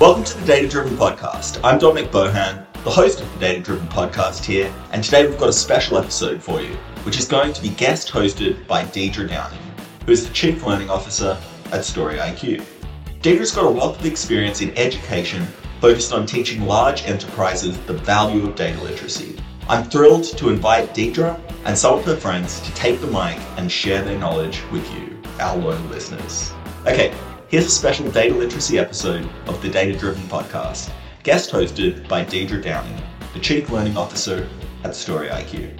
Welcome to the Data Driven Podcast. I'm Dominic Bohan, the host of the Data Driven Podcast here, and today we've got a special episode for you, which is going to be guest hosted by Deidre Downing, who is the Chief Learning Officer at Story IQ. Deidre's got a wealth of experience in education focused on teaching large enterprises the value of data literacy. I'm thrilled to invite Deidre and some of her friends to take the mic and share their knowledge with you, our loyal listeners. Okay, here's a special data literacy episode of the Data Driven Podcast, guest hosted by Deidre Downing, the Chief Learning Officer at Story IQ.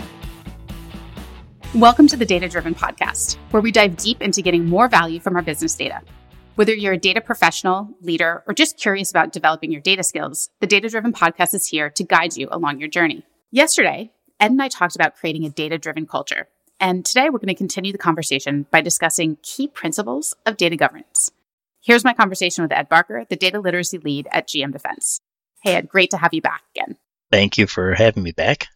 Welcome to the Data Driven Podcast, where we dive deep into getting more value from our business data. Whether you're a data professional, leader, or just curious about developing your data skills, the Data Driven Podcast is here to guide you along your journey. Yesterday, Ed and I talked about creating a data driven culture. And today we're going to continue the conversation by discussing key principles of data governance. Here's my conversation with Ed Barker, the data literacy lead at GM Defense. Hey, Ed, great to have you back again. Thank you for having me back.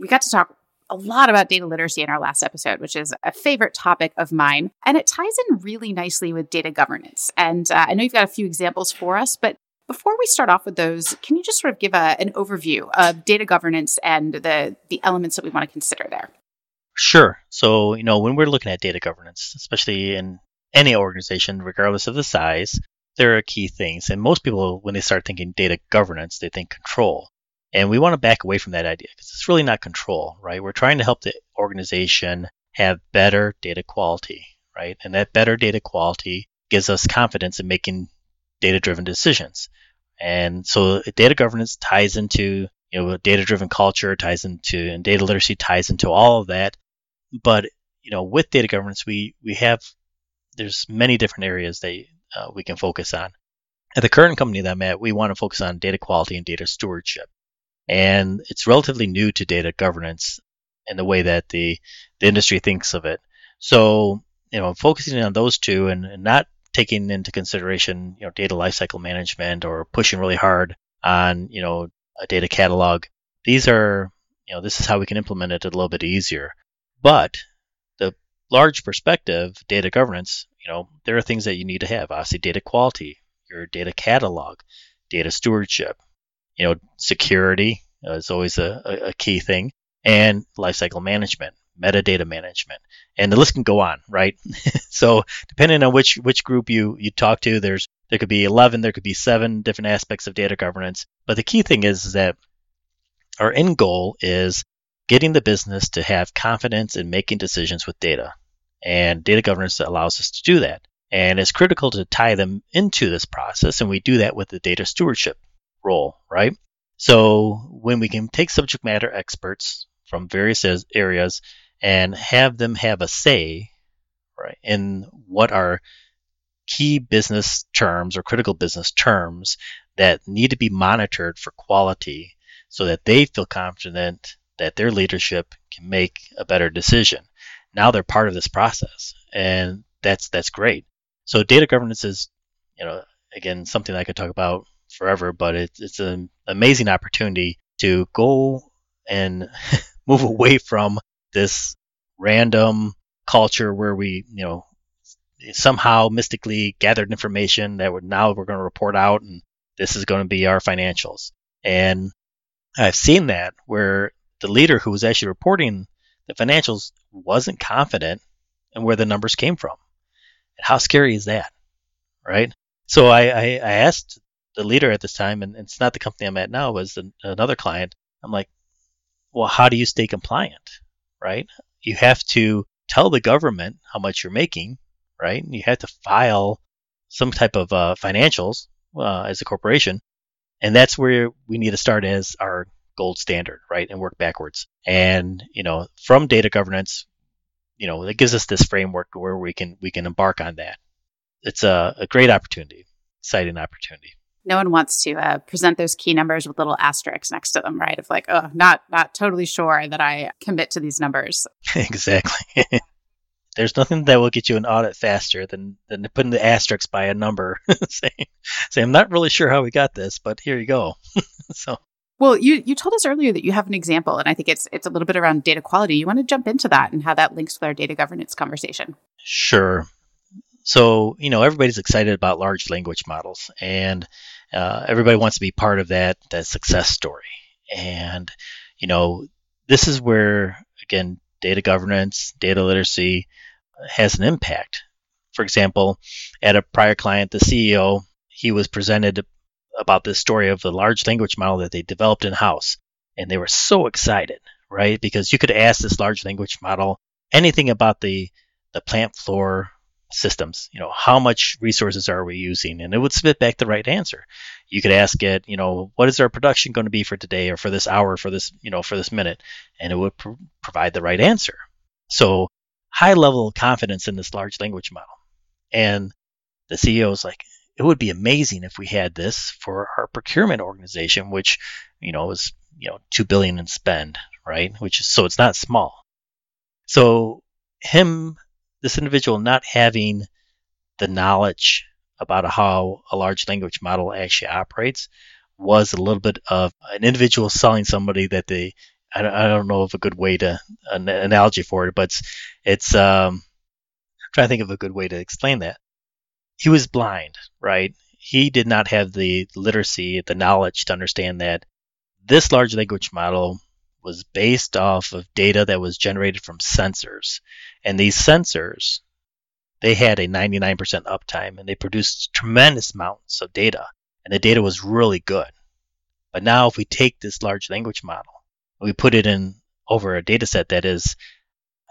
We got to talk a lot about data literacy in our last episode, which is a favorite topic of mine. And it ties in really nicely with data governance. And uh, I know you've got a few examples for us, but before we start off with those, can you just sort of give a, an overview of data governance and the, the elements that we want to consider there? Sure. So, you know, when we're looking at data governance, especially in any organization, regardless of the size, there are key things. And most people, when they start thinking data governance, they think control. And we want to back away from that idea because it's really not control, right? We're trying to help the organization have better data quality, right? And that better data quality gives us confidence in making data driven decisions. And so data governance ties into, you know, data driven culture, ties into, and data literacy ties into all of that. But, you know, with data governance, we, we have, there's many different areas that uh, we can focus on. At the current company that I'm at, we want to focus on data quality and data stewardship and it's relatively new to data governance in the way that the the industry thinks of it. So you know, focusing on those two and, and not taking into consideration you know data lifecycle management or pushing really hard on you know a data catalog. These are you know this is how we can implement it a little bit easier. But large perspective, data governance, you know, there are things that you need to have. Obviously, data quality, your data catalog, data stewardship, you know, security is always a, a, key thing, and lifecycle management, metadata management, and the list can go on, right? so depending on which which group you you talk to, there's there could be 11, there could be seven different aspects of data governance. But the key thing is, is that our end goal is getting the business to have confidence in making decisions with data. And data governance that allows us to do that. And it's critical to tie them into this process, and we do that with the data stewardship role, right? So when we can take subject matter experts from various areas and have them have a say, right, in what are key business terms or critical business terms that need to be monitored for quality so that they feel confident that their leadership can make a better decision. Now they're part of this process and that's that's great. So data governance is, you know, again something I could talk about forever, but it's it's an amazing opportunity to go and move away from this random culture where we, you know, somehow mystically gathered information that we're now we're going to report out and this is going to be our financials. And I've seen that where the leader who was actually reporting the financials wasn't confident in where the numbers came from. How scary is that? Right? So I, I, I asked the leader at this time, and it's not the company I'm at now, was another client. I'm like, well, how do you stay compliant, right? You have to tell the government how much you're making, right? You have to file some type of uh, financials uh, as a corporation, and that's where we need to start as our gold standard, right, and work backwards. And you know, from data governance, you know, it gives us this framework where we can we can embark on that. It's a, a great opportunity, exciting opportunity no one wants to uh, present those key numbers with little asterisks next to them, right? Of like, oh, not not totally sure that I commit to these numbers. exactly. There's nothing that will get you an audit faster than than putting the asterisks by a number, saying, "Say "I'm not really sure how we got this, but here you go." so. Well, you, you told us earlier that you have an example, and I think it's it's a little bit around data quality. You want to jump into that and how that links with our data governance conversation? Sure. So, you know, everybody's excited about large language models. And Uh, everybody wants to be part of that that success story, and you know this is where again data governance, data literacy has an impact. For example, at a prior client, the CEO he was presented about this story of the large language model that they developed in house, and they were so excited, right? Because you could ask this large language model anything about the the plant floor systems. You know, how much resources are we using? And it would spit back the right answer. You could ask it, you know, what is our production going to be for today or for this hour, for this, you know, for this minute, and it would pr- provide the right answer. So high level confidence in this large language model. And the CEO is like, it would be amazing if we had this for our procurement organization, which, you know, is, you know, two billion in spend, right? Which is so it's not small. So him this individual not having the knowledge about how a large language model actually operates was a little bit of an individual selling somebody that they I don't, know of a good way to an analogy for it, but it's, it's um, I'm trying to think of a good way to explain that. He was blind, right? He did not have the literacy, the knowledge to understand that this large language model was based off of data that was generated from sensors. And these sensors, they had a 99% uptime and they produced tremendous amounts of data. And the data was really good. But now, if we take this large language model and we put it in over a data set that is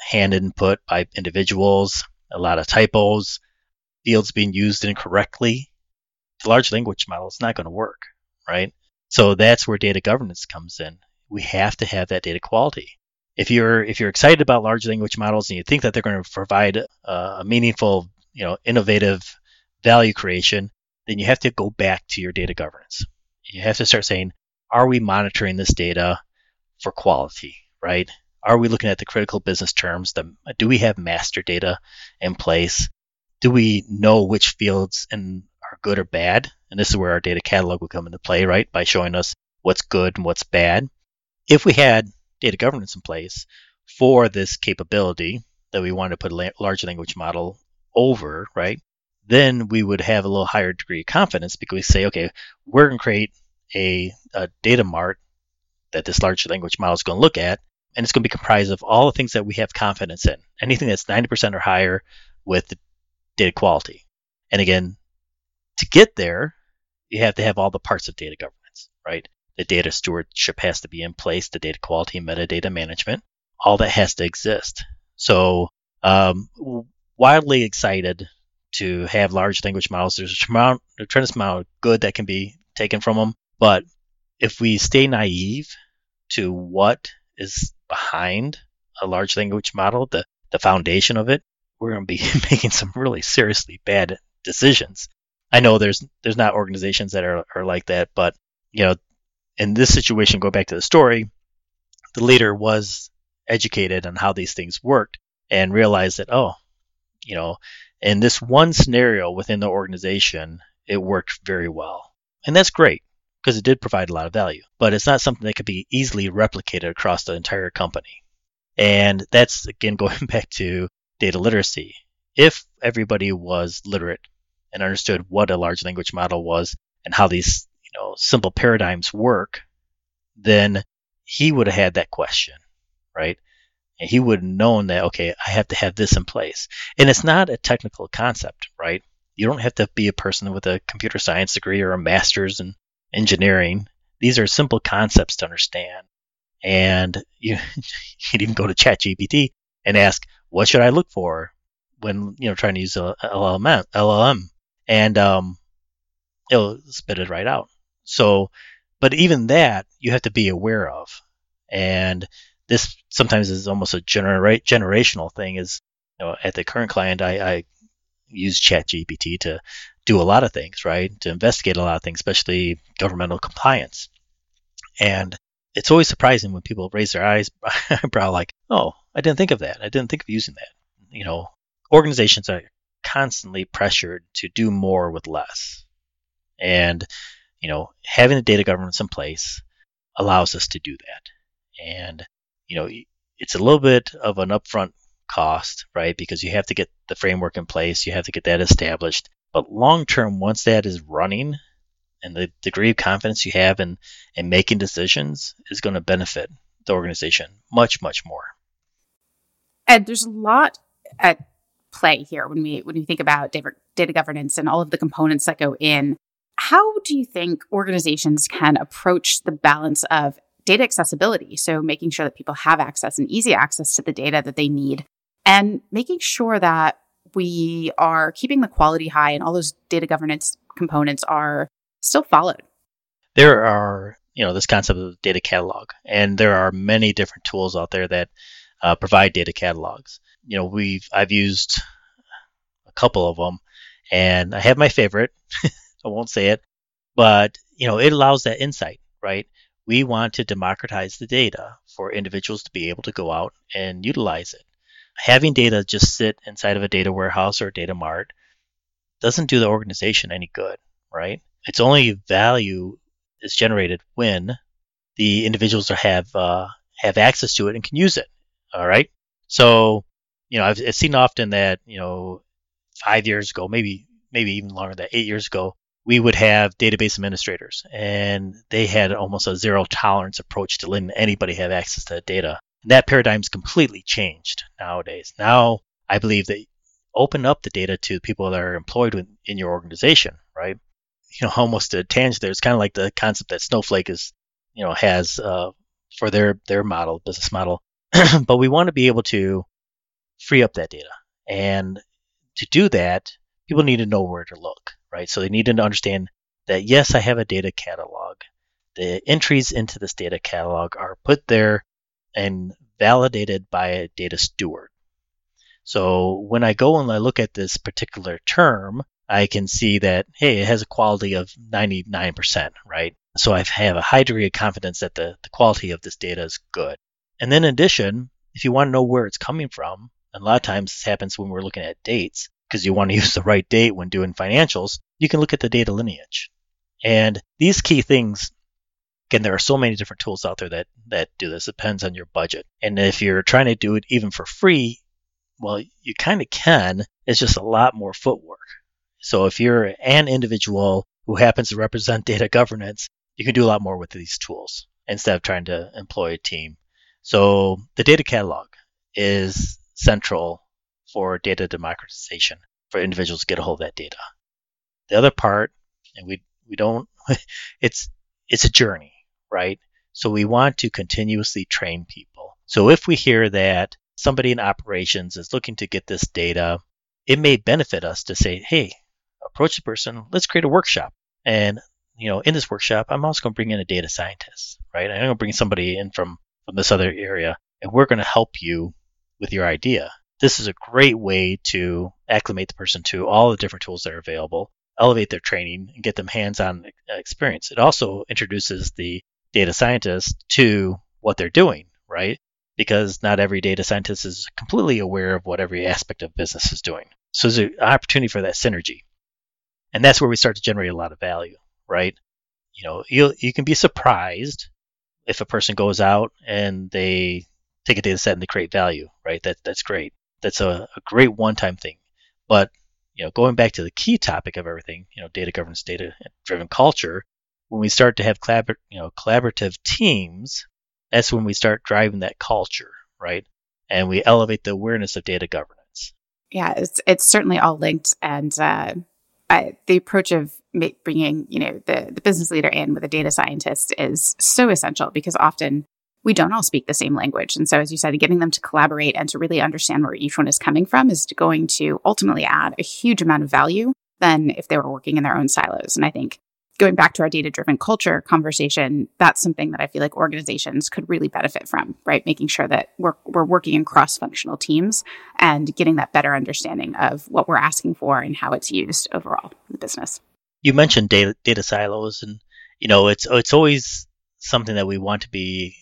hand input by individuals, a lot of typos, fields being used incorrectly, the large language model is not going to work, right? So that's where data governance comes in we have to have that data quality. If you're if you're excited about large language models and you think that they're going to provide uh, a meaningful, you know, innovative value creation, then you have to go back to your data governance. You have to start saying, are we monitoring this data for quality, right? Are we looking at the critical business terms? The, do we have master data in place? Do we know which fields in, are good or bad? And this is where our data catalog will come into play, right? By showing us what's good and what's bad if we had data governance in place for this capability that we wanted to put a large language model over, right? Then we would have a little higher degree of confidence because we say, okay, we're going to create a, a data mart that this large language model is going to look at, and it's going to be comprised of all the things that we have confidence in. Anything that's 90% or higher with data quality. And again, to get there, you have to have all the parts of data governance, right? The data stewardship has to be in place, the data quality and metadata management. All that has to exist. So, um, wildly excited to have large language models. There's a tremendous amount of good that can be taken from them. But if we stay naive to what is behind a large language model, the, the foundation of it, we're going to be making some really seriously bad decisions. I know there's there's not organizations that are, are like that, but you know in this situation, go back to the story, the leader was educated on how these things worked and realized that, oh, you know, in this one scenario within the organization, it worked very well. And that's great because it did provide a lot of value, but it's not something that could be easily replicated across the entire company. And that's again going back to data literacy. If everybody was literate and understood what a large language model was and how these you know simple paradigms work, then he would have had that question, right? And he would have known that okay, I have to have this in place. And it's not a technical concept, right? You don't have to be a person with a computer science degree or a master's in engineering. These are simple concepts to understand. And you you can even go to ChatGPT and ask, what should I look for when you know trying to use a LLM? LLM, and um, it'll spit it right out. So, but even that you have to be aware of. And this sometimes is almost a genera- generational thing. Is you know, at the current client, I, I use ChatGPT to do a lot of things, right? To investigate a lot of things, especially governmental compliance. And it's always surprising when people raise their eyes, eyebrow, like, "Oh, I didn't think of that. I didn't think of using that." You know, organizations are constantly pressured to do more with less, and you know, having the data governance in place allows us to do that. And, you know, it's a little bit of an upfront cost, right? Because you have to get the framework in place, you have to get that established. But long term, once that is running and the degree of confidence you have in, in making decisions is going to benefit the organization much, much more. And there's a lot at play here when we when we think about data, data governance and all of the components that go in. How do you think organizations can approach the balance of data accessibility? So making sure that people have access and easy access to the data that they need and making sure that we are keeping the quality high and all those data governance components are still followed. There are, you know, this concept of data catalog, and there are many different tools out there that uh, provide data catalogs. You know, we've I've used a couple of them, and I have my favorite. I won't say it, but you know, it allows that insight, right? We want to democratize the data for individuals to be able to go out and utilize it having data just sit inside of a data warehouse or a data mart doesn't do the organization any good, right? Its only value is generated when the individuals have uh, have access to it and can use it. All right. So, you know, I've, I've seen often that you know, five years ago, maybe maybe even longer than eight years ago, we would have database administrators, and they had almost a zero tolerance approach to letting anybody have access to that data. And that paradigm's completely changed nowadays. Now, I believe that open up the data to people that are employed in your organization, right? You know, almost a tangent there. It's kind of like the concept that Snowflake is, you know, has uh, for their their model, business model. but we want to be able to free up that data, and to do that, people need to know where to look, right? So they need to understand that yes, I have a data catalog. The entries into this data catalog are put there and validated by a data steward. So when I go and I look at this particular term, I can see that, hey, it has a quality of 99%, right? So I have a high degree of confidence that the, the quality of this data is good. And then in addition, if you want to know where it's coming from, and a lot of times this happens when we're looking at dates, because you want to use the right date when doing financials, you can look at the data lineage. And these key things Again, there are so many different tools out there that that do this. It depends on your budget. And if you're trying to do it even for free, well, you kind of can. It's just a lot more footwork. So if you're an individual who happens to represent data governance, you can do a lot more with these tools instead of trying to employ a team. So the data catalog is central for data democratization for individuals to get a hold of that data. The other part, and we we don't, it's it's a journey right? So we want to continuously train people. So if we hear that somebody in operations is looking to get this data, it may benefit us to say, hey, approach the person, let's create a workshop. And you know, in this workshop, I'm also going to bring in a data scientist, right? I'm going to bring somebody in from from this other area, and we're going to help you with your idea. This is a great way to acclimate the person to all the different tools that are available, elevate their training, and get them hands-on experience. It also introduces the data scientist to what they're doing, right? Because not every data scientist is completely aware of what every aspect of business is doing. So there's an opportunity for that synergy. And that's where we start to generate a lot of value, right? You know, you you can be surprised if a person goes out and they take a data set and they create value, right? That that's great. That's a, a great one-time thing. But you know, going back to the key topic of everything, you know, data governance, data driven culture, when we start to have collabor- you know, collaborative teams, that's when we start driving that culture, right? And we elevate the awareness of data governance. Yeah, it's it's certainly all linked, and uh, I, the approach of bringing you know the the business leader in with a data scientist is so essential because often we don't all speak the same language. And so, as you said, getting them to collaborate and to really understand where each one is coming from is going to ultimately add a huge amount of value than if they were working in their own silos. And I think going back to our data driven culture conversation, that's something that I feel like organizations could really benefit from, right? Making sure that we're, we're working in cross functional teams and getting that better understanding of what we're asking for and how it's used overall in the business. You mentioned data, data silos, and you know it's it's always something that we want to be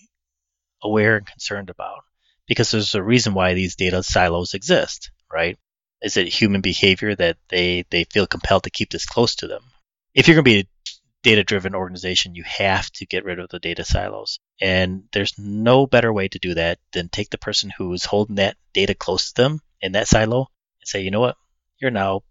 aware and concerned about because there's a reason why these data silos exist, right? Is it human behavior that they they feel compelled to keep this close to them? If you're going to be data driven organization, you have to get rid of the data silos. And there's no better way to do that than take the person who is holding that data close to them in that silo and say, you know what, you're now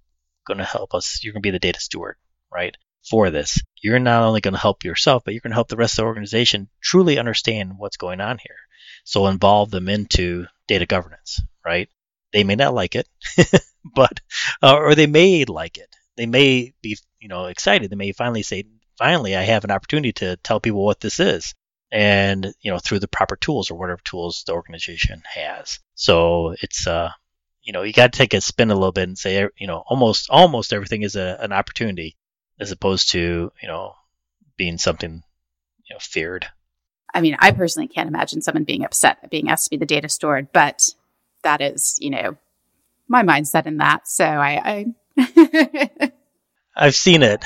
going to help us. You're going to be the data steward, right? for this. You're not only going to help yourself, but you're going to help the rest of the organization truly understand what's going on here. So involve them into data governance, right? They may not like it, but uh, or they may like it. They may be, you know, excited. They may finally say, "Finally, I have an opportunity to tell people what this is." And you know, through the proper tools or whatever tools the organization has. So it's uh, you know, you got to take a spin a little bit and say, you know, almost almost everything is a, an opportunity as opposed to you know being something you know feared. I mean, I personally can't imagine someone being upset at being asked to be the data steward, but that is, you know, my mindset in that. So I, I I've seen it.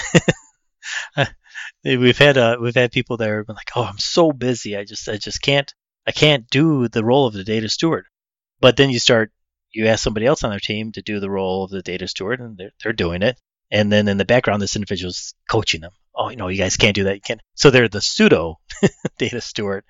we've had uh, we've had people there been like, "Oh, I'm so busy. I just I just can't I can't do the role of the data steward." But then you start you ask somebody else on their team to do the role of the data steward, and they're they're doing it. And then in the background, this individual's coaching them. Oh, you know, you guys can't do that. You can't. So they're the pseudo data steward,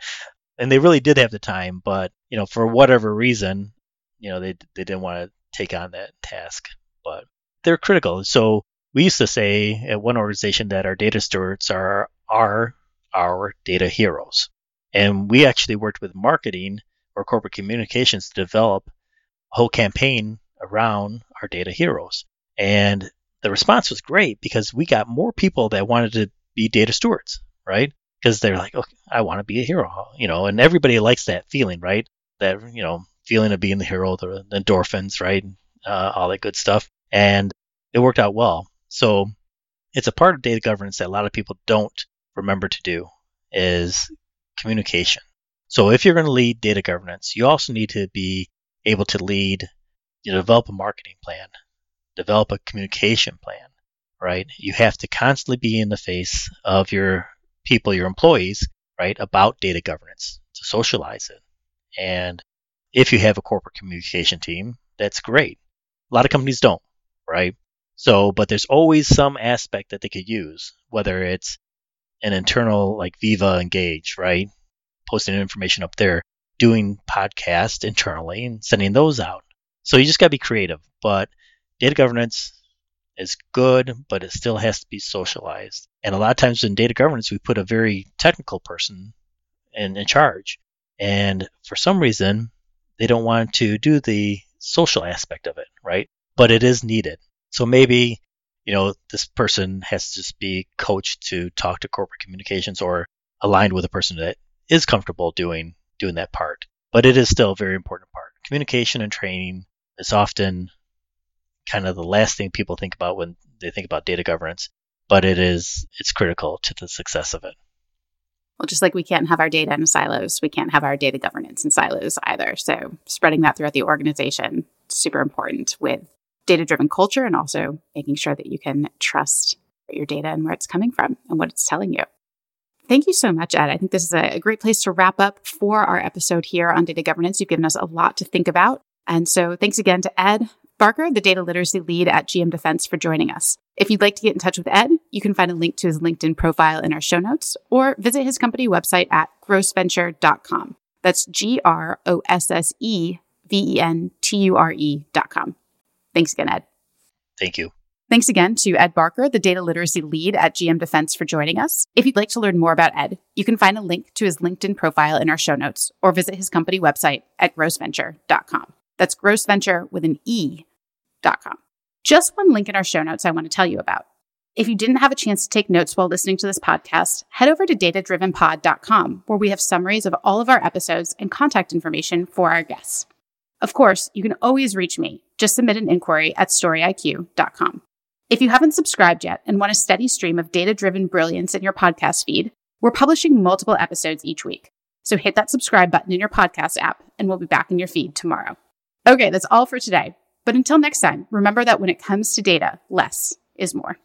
and they really did have the time, but you know, for whatever reason, you know, they they didn't want to take on that task. But they're critical. So we used to say at one organization that our data stewards are are our data heroes, and we actually worked with marketing or corporate communications to develop a whole campaign around our data heroes. And the response was great because we got more people that wanted to be data stewards, right? Because they're like, okay, I want to be a hero, you know, and everybody likes that feeling, right? That, you know, feeling of being the hero, the, endorphins, right? Uh, all that good stuff. And it worked out well. So it's a part of data governance that a lot of people don't remember to do is communication. So if you're going to lead data governance, you also need to be able to lead, you know, develop a marketing plan, develop a communication plan, right? You have to constantly be in the face of your people, your employees, right, about data governance to socialize it. And if you have a corporate communication team, that's great. A lot of companies don't, right? So, but there's always some aspect that they could use, whether it's an internal like Viva Engage, right? Posting information up there, doing podcasts internally and sending those out. So you just got to be creative. But data governance is good, but it still has to be socialized. And a lot of times in data governance, we put a very technical person in, in charge. And for some reason, they don't want to do the social aspect of it, right? But it is needed. So maybe, you know, this person has to just be coached to talk to corporate communications or aligned with a person that is comfortable doing doing that part. But it is still a very important part. Communication and training is often kind of the last thing people think about when they think about data governance, but it is it's critical to the success of it. Well, just like we can't have our data in silos, we can't have our data governance in silos either. So spreading that throughout the organization super important with data driven culture and also making sure that you can trust your data and where it's coming from and what it's telling you. Thank you so much, Ed. I think this is a great place to wrap up for our episode here on data governance. You've given us a lot to think about. And so thanks again to Ed Barker, the data literacy lead at GM Defense, for joining us. If you'd like to get in touch with Ed, you can find a link to his LinkedIn profile in our show notes or visit his company website at grosseventure.com. That's G R O S S E V E N T U R E.com. Thanks again, Ed. Thank you. Thanks again to Ed Barker, the data literacy lead at GM Defense, for joining us. If you'd like to learn more about Ed, you can find a link to his LinkedIn profile in our show notes or visit his company website at grosseventure.com. That's grossventure with an E dot com. Just one link in our show notes I want to tell you about. If you didn't have a chance to take notes while listening to this podcast, head over to datadrivenpod.com, where we have summaries of all of our episodes and contact information for our guests. Of course, you can always reach me. Just submit an inquiry at storyiq.com. If you haven't subscribed yet and want a steady stream of data driven brilliance in your podcast feed, we're publishing multiple episodes each week. So hit that subscribe button in your podcast app, and we'll be back in your feed tomorrow. Okay, that's all for today. But until next time, remember that when it comes to data, less is more.